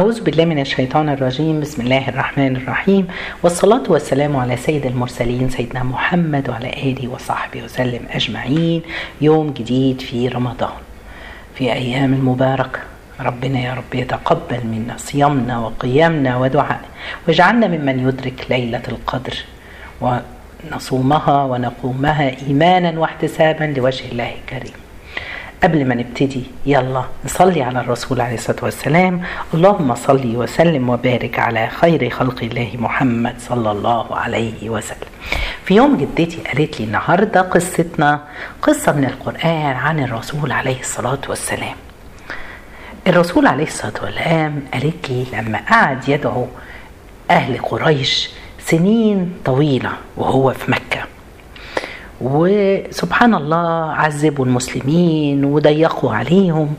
أعوذ بالله من الشيطان الرجيم. بسم الله الرحمن الرحيم. والصلاة والسلام على سيد المرسلين سيدنا محمد وعلى آله وصحبه وسلم أجمعين. يوم جديد في رمضان في أيام المباركة ربنا يا رب يتقبل منا صيامنا وقيامنا ودعاء واجعلنا ممن يدرك ليلة القدر ونصومها ونقومها إيمانا واحتسابا لوجه الله الكريم. قبل ما نبتدي يلا نصلي على الرسول عليه الصلاة والسلام. اللهم صل وسلم وبارك على خير خلق الله محمد صلى الله عليه وسلم. في يوم جدتي قالت لي النهارده قصتنا قصة من القرآن عن الرسول عليه الصلاة والسلام. الرسول عليه الصلاة والسلام قالت لي لما قعد يدعو أهل قريش سنين طويلة وهو في مكة. وسبحان الله عذبوا المسلمين وضيقوا عليهم.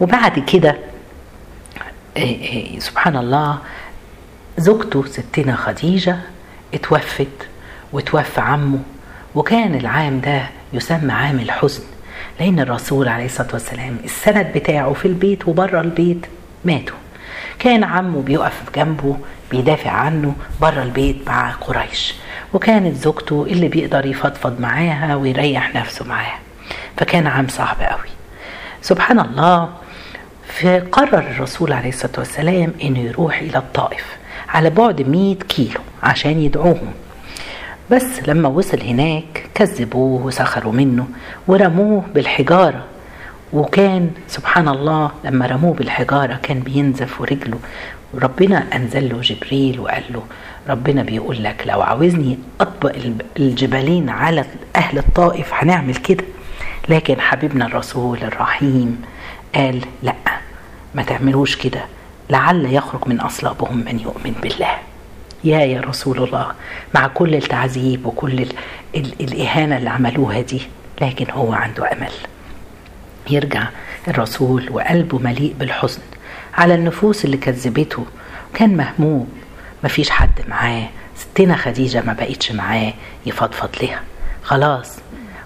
وبعد كده سبحان الله زوجته ستنا خديجة اتوفت وتوفى عمه وكان العام ده يسمى عام الحزن لأن الرسول عليه الصلاة والسلام السند بتاعه في البيت وبره البيت ماتوا. كان عمه بيقف جنبه بيدافع عنه بره البيت مع قريش. وكانت زوجته اللي بيقدر يفضفض معاها ويريح نفسه معاها. فكان عام صعب قوي. سبحان الله فقرر الرسول عليه الصلاة والسلام إنه يروح إلى الطائف على بعد 100 كيلو عشان يدعوهم. بس لما وصل هناك كذبوه وسخروا منه ورموه بالحجارة. وكان سبحان الله لما رموه بالحجارة كان بينزف ورجله. وربنا أنزل له جبريل وقال له ربنا بيقول لك لو عاوزني أطبق الجبلين على أهل الطائف هنعمل كده. لكن حبيبنا الرسول الرحيم قال لا ما تعملوش كده. لعل يخرج من أصلابهم من يؤمن بالله. يا يا رسول الله مع كل التعذيب وكل ال ال الإهانة اللي عملوها دي لكن هو عنده أمل. يرجع الرسول وقلبه مليء بالحزن على النفوس اللي كذبته. كان مهموم مفيش حد معاه ستنا خديجة ما بقتش معاه يفضفض لها خلاص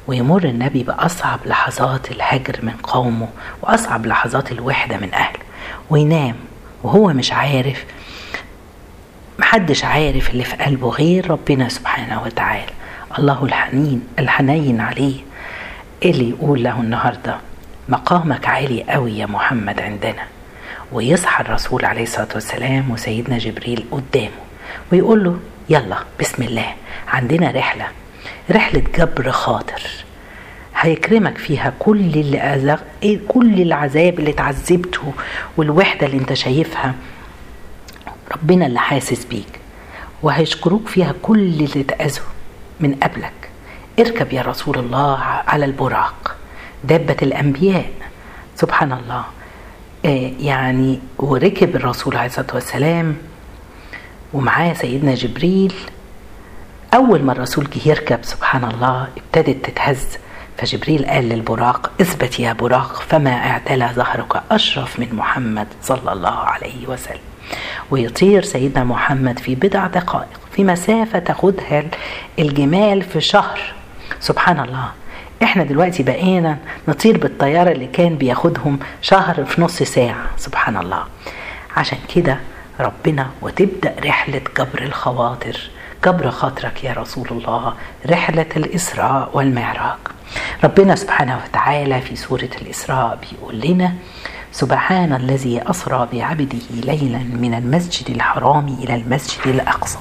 ويمر النبي بأصعب لحظات الهجر من قومه وأصعب لحظات الوحدة من أهله. وينام وهو مش عارف محدش عارف اللي في قلبه غير ربنا سبحانه وتعالى. الله الحنين الحنين عليه. اللي يقول له النهارده مقامك عالي قوي يا محمد عندنا. ويصحى الرسول عليه الصلاة والسلام وسيدنا جبريل قدامه ويقول له يلا بسم الله عندنا رحلة رحلة جبر خاطر. هيكرمك فيها كل اللي أزغ... كل العذاب اللي اتعذبته والوحدة اللي انت شايفها. ربنا اللي حاسس بيك. وهيشكروك فيها كل اللي اتأذوا من قبلك. اركب يا رسول الله على البراق. دابة الأنبياء. سبحان الله آه يعني وركب الرسول عليه الصلاة والسلام ومعاه سيدنا جبريل. أول ما الرسول جه يركب سبحان الله ابتدت تتهز. فجبريل قال للبراق اثبت يا براق فما اعتلى ظهرك أشرف من محمد صلى الله عليه وسلم. ويطير سيدنا محمد في بضع دقائق في مسافة تاخدها الجمال في شهر. سبحان الله إحنا دلوقتي بقينا نطير بالطيارة اللي كان بياخدهم شهر في نص ساعة سبحان الله. عشان كده ربنا وتبدأ رحلة جبر الخواطر. جبر خاطرك يا رسول الله رحلة الإسراء والمعراج. ربنا سبحانه وتعالى في سورة الإسراء بيقول لنا سبحان الذي أسرى بعبده ليلا من المسجد الحرام إلى المسجد الأقصى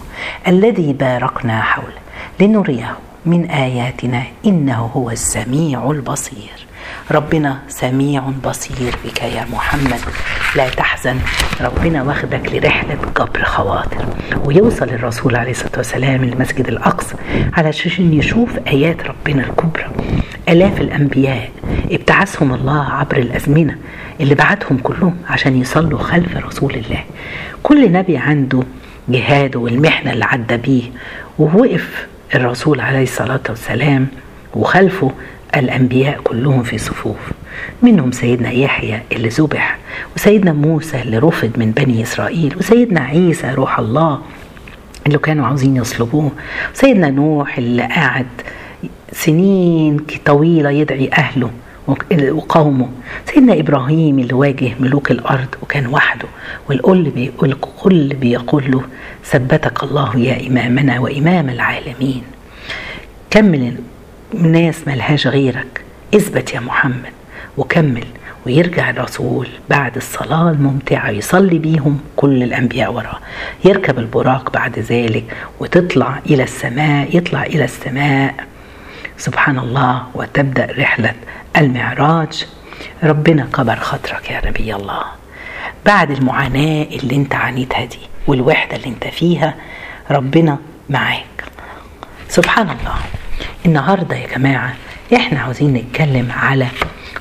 الذي باركنا حوله. لنريه من آياتنا إنه هو السميع البصير. ربنا سميع بصير بك يا محمد. لا تحزن ربنا واخدك لرحلة جبر خواطر. ويوصل الرسول عليه الصلاة والسلام المسجد الأقصى علشان يشوف آيات ربنا الكبرى. آلاف الأنبياء ابتعثهم الله عبر الأزمنة اللي بعتهم كلهم عشان يصلوا خلف رسول الله. كل نبي عنده جهاده والمحنة اللي عدى بيه ووقف الرسول عليه الصلاة والسلام وخلفه الأنبياء كلهم في صفوف. منهم سيدنا يحيى اللي ذبح وسيدنا موسى اللي رفض من بني إسرائيل وسيدنا عيسى روح الله اللي كانوا عاوزين يصلبوه. وسيدنا نوح اللي قعد سنين طويلة يدعي أهله. وقومه سيدنا إبراهيم اللي واجه ملوك الأرض وكان وحده والكل بيقول الكل بيقول له ثبتك الله يا إمامنا وإمام العالمين. كمل ناس ملهاش غيرك. اثبت يا محمد وكمل ويرجع الرسول بعد الصلاة الممتعة يصلي بيهم كل الأنبياء وراه. يركب البراق بعد ذلك وتطلع إلى السماء يطلع إلى السماء. سبحان الله وتبدأ رحلة المعراج. ربنا كبر خاطرك يا نبي الله. بعد المعاناة اللي انت عانيتها دي والوحدة اللي انت فيها ربنا معاك. سبحان الله النهارده يا جماعة إحنا عاوزين نتكلم على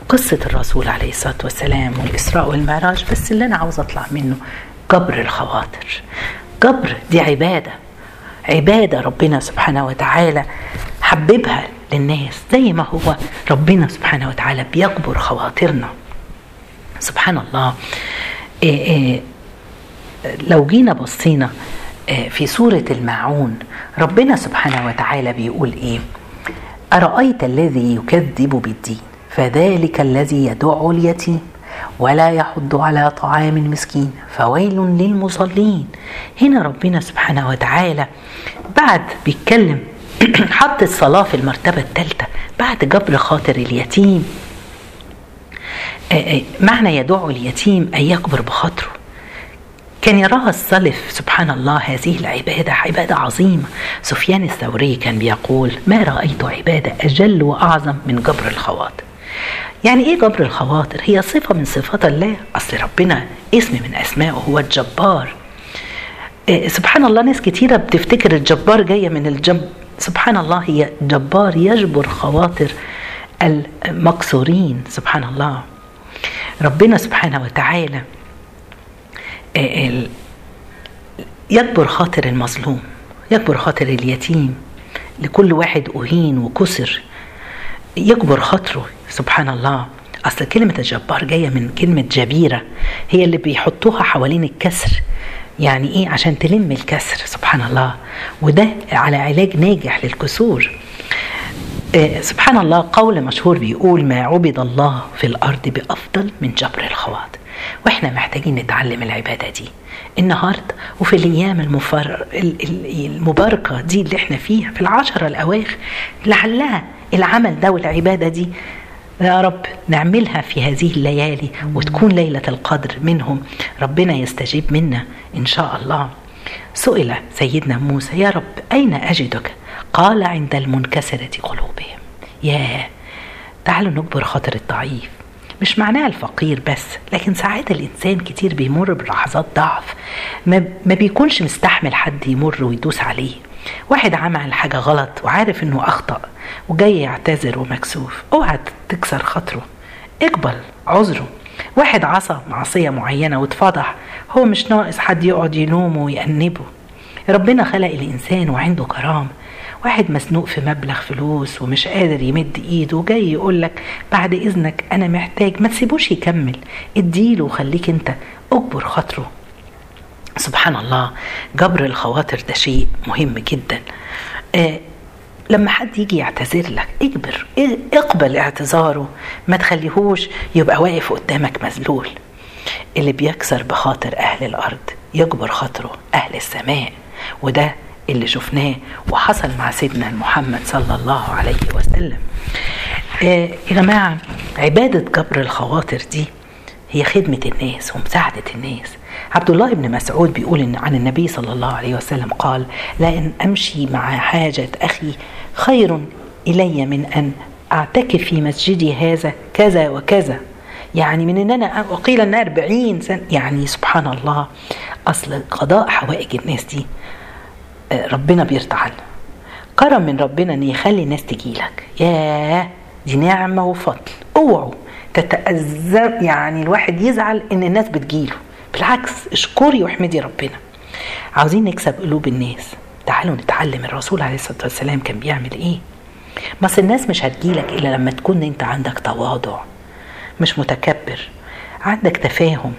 قصة الرسول عليه الصلاة والسلام والإسراء والمعراج بس اللي أنا عاوز أطلع منه جبر الخواطر. جبر دي عبادة عبادة ربنا سبحانه وتعالى حببها للناس زي ما هو. ربنا سبحانه وتعالى بيجبر خواطرنا. سبحان الله. إيه إيه لو جينا بصينا إيه في سورة الماعون ربنا سبحانه وتعالى بيقول إيه؟ أرأيت الذي يكذب بالدين فذلك الذي يدع اليتيم ولا يحض على طعام مسكين فويل للمصلين. هنا ربنا سبحانه وتعالى بعد بيتكلم حط الصلاة في المرتبة الثالثة بعد جبر خاطر اليتيم. معنى يدع اليتيم أن يكبر بخاطره. كان يراها السلف سبحان الله هذه العبادة عبادة عظيمة. سفيان الثوري كان بيقول ما رأيت عبادة أجل وأعظم من جبر الخواطر. يعني إيه جبر الخواطر؟ هي صفة من صفات الله. أصل ربنا اسم من أسمائه هو الجبار. إيه سبحان الله ناس كتيرة بتفتكر الجبار جاية من الجب سبحان الله هي جبار يجبر خواطر المكسورين سبحان الله. ربنا سبحانه وتعالى يجبر خاطر المظلوم يجبر خاطر اليتيم لكل واحد أهين وكسر يجبر خاطره. سبحان الله. أصل كلمة الجبار جاية من كلمة جبيرة هي اللي بيحطوها حوالين الكسر. يعني إيه؟ عشان تلم الكسر سبحان الله وده على علاج ناجح للكسور. آه سبحان الله قول مشهور بيقول ما عبد الله في الأرض بأفضل من جبر الخواطر. وإحنا محتاجين نتعلم العبادة دي. النهارده وفي الأيام المفر... المباركة دي اللي إحنا فيها في العشره الأواخر لعلها العمل ده والعبادة دي يا رب نعملها في هذه الليالي وتكون ليلة القدر منهم. ربنا يستجيب منا إن شاء الله. سئل سيدنا موسى يا رب أين أجدك؟ قال عند المنكسرة قلوبهم. يا تعالوا نجبر خاطر الضعيف. مش معناها الفقير بس لكن ساعات الإنسان كتير بيمر بلحظات ضعف. ما, ما بيكونش مستحمل حد يمر ويدوس عليه. واحد عمل حاجة غلط وعارف إنه أخطأ وجاي يعتذر ومكسوف اوعى تكسر خاطره. اقبل عذره. واحد عصى معصية معينة واتفضح هو مش ناقص حد يقعد يلومه ويأنبه. ربنا خلق الإنسان وعنده كرامة. واحد مسنوق في مبلغ فلوس ومش قادر يمد ايده وجاي يقول لك بعد إذنك أنا محتاج ما تسيبوش يكمل اديله وخليك أنت أجبر خاطره. سبحان الله جبر الخواطر ده شيء مهم جدا. آه لما حد يجي يعتذر لك اجبر اقبل اعتذاره ما تخليهوش يبقى واقف قدامك مذلول. اللي بيكسر بخاطر أهل الأرض يجبر خاطره أهل السماء. وده اللي شفناه وحصل مع سيدنا محمد صلى الله عليه وسلم. آه يا جماعة عبادة جبر الخواطر دي هي خدمة الناس ومساعدة الناس. عبد الله بن مسعود بيقول إن عن النبي صلى الله عليه وسلم قال لأن أمشي مع حاجة أخي خير إلي من أن أعتكف في مسجدي هذا كذا وكذا. يعني من إن أنا وقيل إن 40 سنة. يعني سبحان الله أصل قضاء حوائج الناس دي ربنا بيرضى عنها كرم من ربنا إن يخلي الناس تجيلك ياه دي نعمة وفضل. اوعوا تتأذر يعني الواحد يزعل إن الناس بتجيله بالعكس اشكري واحمدي ربنا. عاوزين نكسب قلوب الناس. تعالوا نتعلم الرسول عليه الصلاة والسلام كان بيعمل إيه؟ بس الناس مش هتجيلك إلا لما تكون أنت عندك تواضع مش متكبر عندك تفاهم.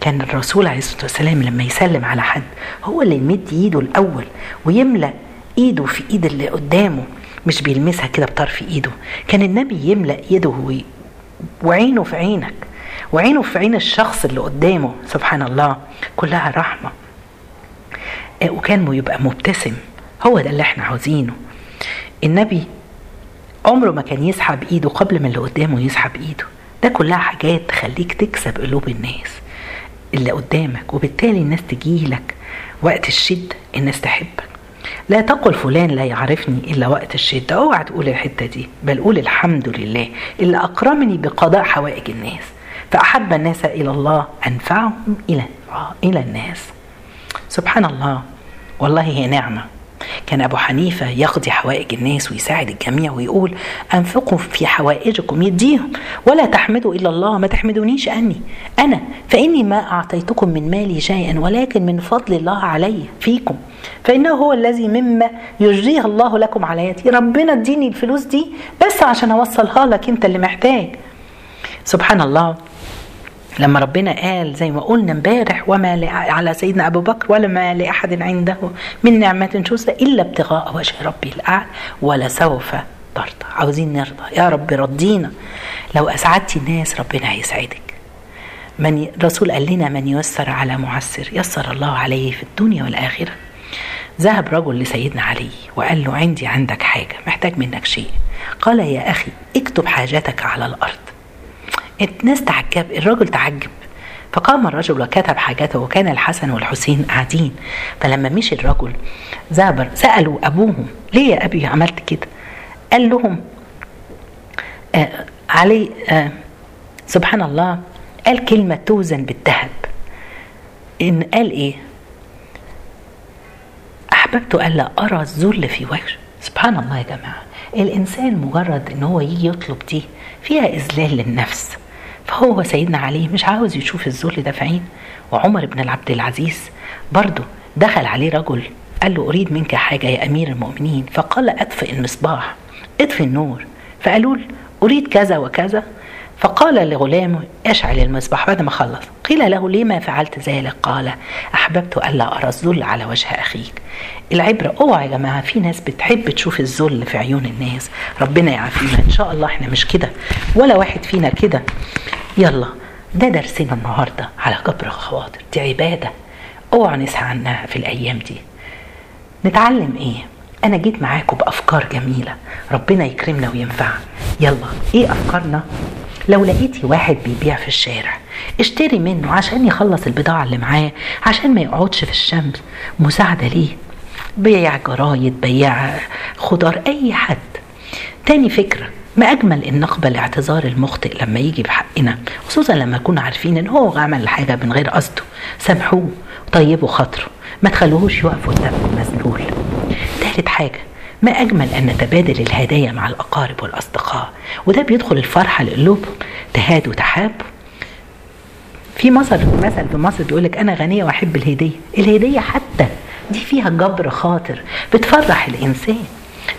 كان الرسول عليه الصلاة والسلام لما يسلم على حد هو اللي يمد إيده الأول ويملأ إيده في إيد اللي قدامه مش بيلمسها كده بطرف إيده. كان النبي يملأ ايده وعينه في عينك وعينه في عين الشخص اللي قدامه سبحان الله كلها رحمة. آه، وكان يبقى مبتسم هو ده اللي إحنا عاوزينه. النبي عمره ما كان يسحب إيده قبل ما اللي قدامه يسحب إيده. ده كلها حاجات تخليك تكسب قلوب الناس. اللي قدامك وبالتالي الناس تجيلك وقت الشدة الناس تحبك. لا تقل فلان لا يعرفني إلا وقت الشدة. أوعى تقول الحتة دي بل قول الحمد لله اللي أكرمني بقضاء حوائج الناس. فأحب الناس إلى الله أنفعهم إلى إلى الناس. سبحان الله والله هي نعمة. كان أبو حنيفة يقضي حوائج الناس ويساعد الجميع ويقول أنفقوا في حوائجكم يديهم ولا تحمدوا إلا الله ما تحمدونيش أني أنا فإني ما أعطيتكم من مالي شيئا ولكن من فضل الله علي فيكم فإنه هو الذي مما يجزيه الله لكم على يدي. ربنا اديني الفلوس دي بس عشان أوصلها لك أنت اللي محتاج. سبحان الله. لما ربنا قال زي ما قلنا امبارح وما على سيدنا أبو بكر ولا ما لأحد عنده من نعمة تجزى إلا ابتغاء وجه ربي الأعلى ولسوف ترضى. عاوزين نرضى. يا رب رضينا لو اسعدتي الناس ربنا هيسعدك. من الرسول قال لنا من يسر على معسر يسر الله عليه في الدنيا والآخرة. ذهب رجل لسيدنا علي وقال له عندي عندك حاجة محتاج منك شيء. قال يا أخي اكتب حاجتك على الأرض. الناس تعجب الرجل تعجب. فقام الرجل وكتب حاجته وكان الحسن والحسين قاعدين. فلما مشي الرجل ذهب سألوا أبوهم ليه يا أبي عملت كده؟ قال لهم آه علي آه سبحان الله قال كلمة توزن بالذهب. إن قال إيه؟ أحببت ألا أرى الذل في وجه سبحان الله يا جماعة الإنسان مجرد إن هو يجي يطلب دي فيها إذلال للنفس. فهو سيدنا علي مش عاوز يشوف الذل ده في عين وعمر بن العبد العزيز برضه دخل عليه رجل قال له أريد منك حاجة يا أمير المؤمنين فقال أطفئ المصباح اطفئ النور فقالوا له أريد كذا وكذا فقال لغلامه اشعل المصباح بعد ما خلص قيل له لما فعلت ذلك؟ قال أحببت ألا أرى الذل على وجه أخيك. العبرة أوعى يا جماعة في ناس بتحب تشوف الذل في عيون الناس ربنا يعافينا إن شاء الله إحنا مش كده ولا واحد فينا كده. يلا ده درسنا النهارده على جبر الخواطر دي عبادة. اوعى نسعى عنها في الأيام دي. نتعلم إيه؟ أنا جيت معاكم بأفكار جميلة. ربنا يكرمنا وينفعنا. يلا إيه أفكارنا؟ لو لقيتي واحد بيبيع في الشارع اشتري منه عشان يخلص البضاعة اللي معاه عشان ما يقعدش في الشمس. مساعدة ليه؟ بيع جرايد بيع خضار أي حد. تاني فكرة ما أجمل إن نقبل اعتذار المخطئ لما يجي بحقنا خصوصا لما نكون عارفين إن هو عمل حاجة من غير قصده. سامحوه طيبوا خاطره ما تخلوهوش يقف قدامكم مسلول تالت حاجة ما أجمل أن نتبادل الهدايا مع الأقارب والأصدقاء. وده بيدخل الفرحة لقلوبهم تهاد وتحاب. في مصر مثل في مصر بيقول لك أنا غنية وأحب الهدية. الهدية حتى دي فيها جبر خاطر. بتفرح الإنسان.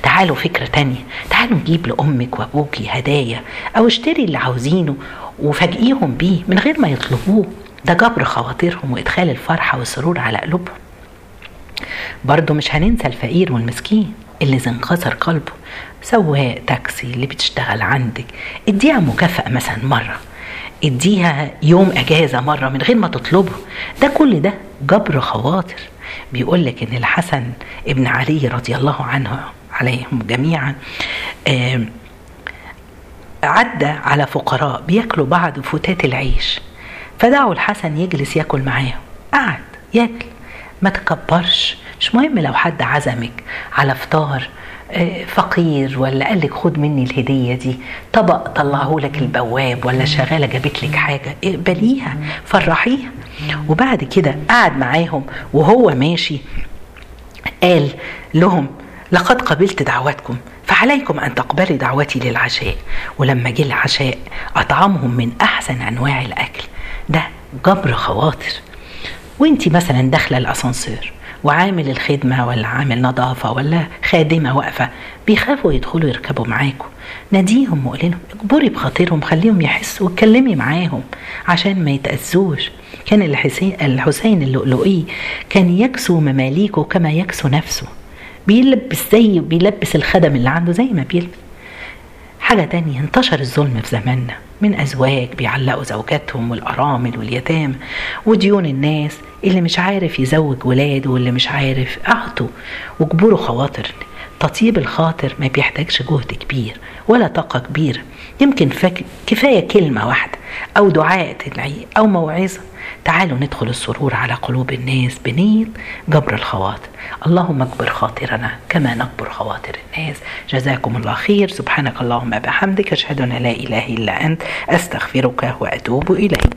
تعالوا فكرة تانية. تعالوا نجيب لأمك وأبوكي هدايا أو اشتري اللي عاوزينه وفاجئيهم بيه من غير ما يطلبوه. ده جبر خواطرهم وإدخال الفرحة والسرور على قلوبهم. برضه مش هننسى الفقير والمسكين اللي انكسر قلبه سواق تاكسي اللي بتشتغل عندك. اديها مكافأة مثلا مرة. اديها يوم أجازة مرة من غير ما تطلبه. ده كل ده جبر خواطر. بيقول لك إن الحسن ابن علي رضي الله عنه عليهم جميعا. عدى على فقراء بياكلوا بعض فتات العيش. فدعوا الحسن يجلس ياكل معاهم. قعد ياكل. ما تكبرش. مش مهم لو حد عزمك على فطار فقير ولا قال لك خد مني الهدية دي. طبق طلعه لك البواب ولا شغالة جابت لك حاجة. اقبليها فرحيها. وبعد كده قعد معاهم وهو ماشي. قال لهم لقد قبلت دعوتكم فعليكم أن تقبلوا دعوتي للعشاء. ولما جه العشاء أطعمهم من أحسن أنواع الأكل. ده جبر خواطر. وأنت مثلا داخلة الأسانسير وعامل الخدمة ولا عامل نظافة ولا خادمة واقفة بيخافوا يدخلوا يركبوا معاكم ناديهم وقول لهم اجبري بخاطرهم خليهم يحسوا واتكلمي معاهم. عشان ما يتأذوش. كان الحسين اللؤلؤي كان يكسو مماليكه كما يكسو نفسه. بيلبس زي بيلبس الخدم اللي عنده زي ما بيلبس. حاجة تانية انتشر الظلم في زماننا. من أزواج بيعلقوا زوجاتهم والأرامل واليتامى وديون الناس اللي مش عارف يزوج ولاده واللي مش عارف أعطوا وجبروا خواطر. تطيب الخاطر ما بيحتاجش جهد كبير ولا طاقة كبيرة. يمكن. كفاية كلمة واحدة أو دعاء تدعيه أو موعظة. تعالوا ندخل السرور على قلوب الناس بنية جبر الخواطر. اللهم اجبر خاطرنا كما نجبر خواطر الناس. جزاكم الله خير. سبحانك اللهم بحمدك. أشهد أن لا إله إلا أنت. أستغفرك وأتوب إليك.